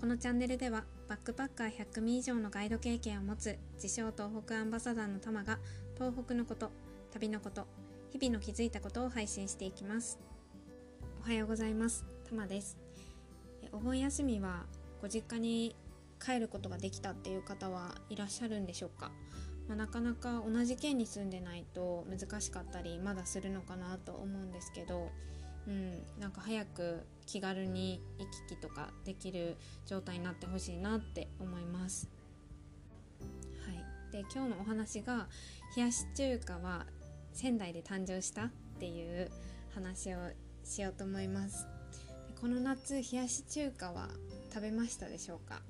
このチャンネルではバックパッカー100組以上のガイド経験を持つ自称東北アンバサダーのタマが東北のこと旅のこと日々の気づいたことを配信していきます。おはようございます。タマです。お盆休みはご実家に帰ることができたっていう方はいらっしゃるんでしょうか、まあ、なかなか同じ県に住んでないと難しかったりまだするのかなと思うんですけどうん、なんか早く気軽に行き来とかできる状態になってほしいなって思います。はい、で今日のお話が冷やし中華は仙台で誕生したっていう話をしようと思います。この夏冷やし中華は食べましたでしょうか？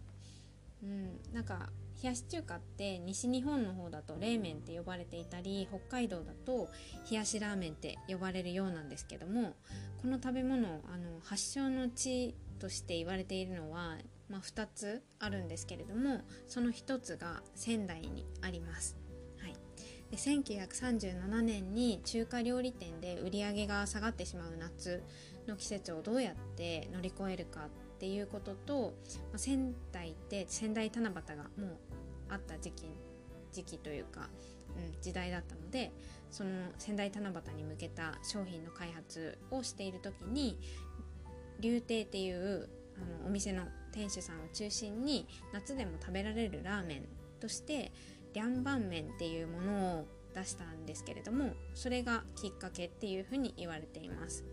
うん、なんか冷やし中華って西日本の方だと冷麺って呼ばれていたり北海道だと冷やしラーメンって呼ばれるようなんですけどもこの食べ物あの発祥の地として言われているのは、まあ、2つあるんですけれどもその1つが仙台にあります。はい、で1937年に中華料理店で売り上げが下がってしまう夏の季節をどうやって乗り越えるかっっていうことと、まあ、仙台って仙台七夕がもうあった時期時期というか、うん、時代だったのでその仙台七夕に向けた商品の開発をしている時に竜亭っていうあのお店の店主さんを中心に夏でも食べられるラーメンとしてリャンバン麺っていうものを出したんですけれどもそれがきっかけっていうふうに言われています。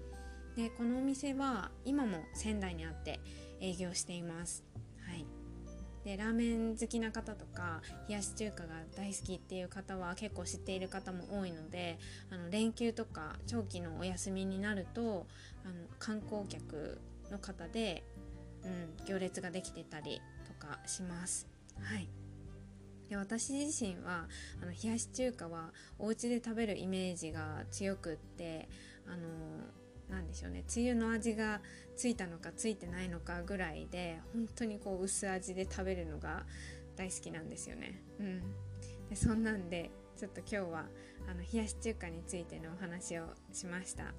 でこのお店は今も仙台にあって営業しています。はい、でラーメン好きな方とか冷やし中華が大好きっていう方は結構知っている方も多いのであの連休とか長期のお休みになるとあの観光客の方で、うん、行列ができてたりとかします。はいで私自身はあの冷やし中華はお家で食べるイメージが強くってあの何でしょうねつゆの味がついたのかついてないのかぐらいで本当にこう薄味で食べるのが大好きなんですよね。うん、でそんなんでちょっと今日はあの冷やし中華についてのお話をしました。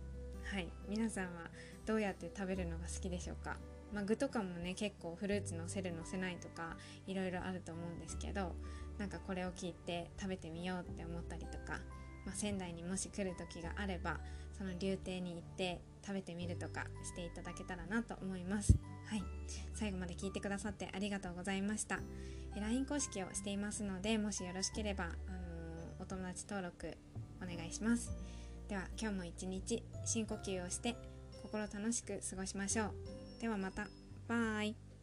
はい皆さんはどうやって食べるのが好きでしょうか？まあ、具とかもね結構フルーツのせるのせないとかいろいろあると思うんですけどなんかこれを聞いて食べてみようって思ったりとかまあ、仙台にもし来る時があればその竜亭に行って食べてみるとかしていただけたらなと思います。はい。最後まで聞いてくださってありがとうございました。LINE 公式をしていますのでもしよろしければ、あのー、お友達登録お願いします。では今日も一日深呼吸をして心楽しく過ごしましょう。ではまた。バイ。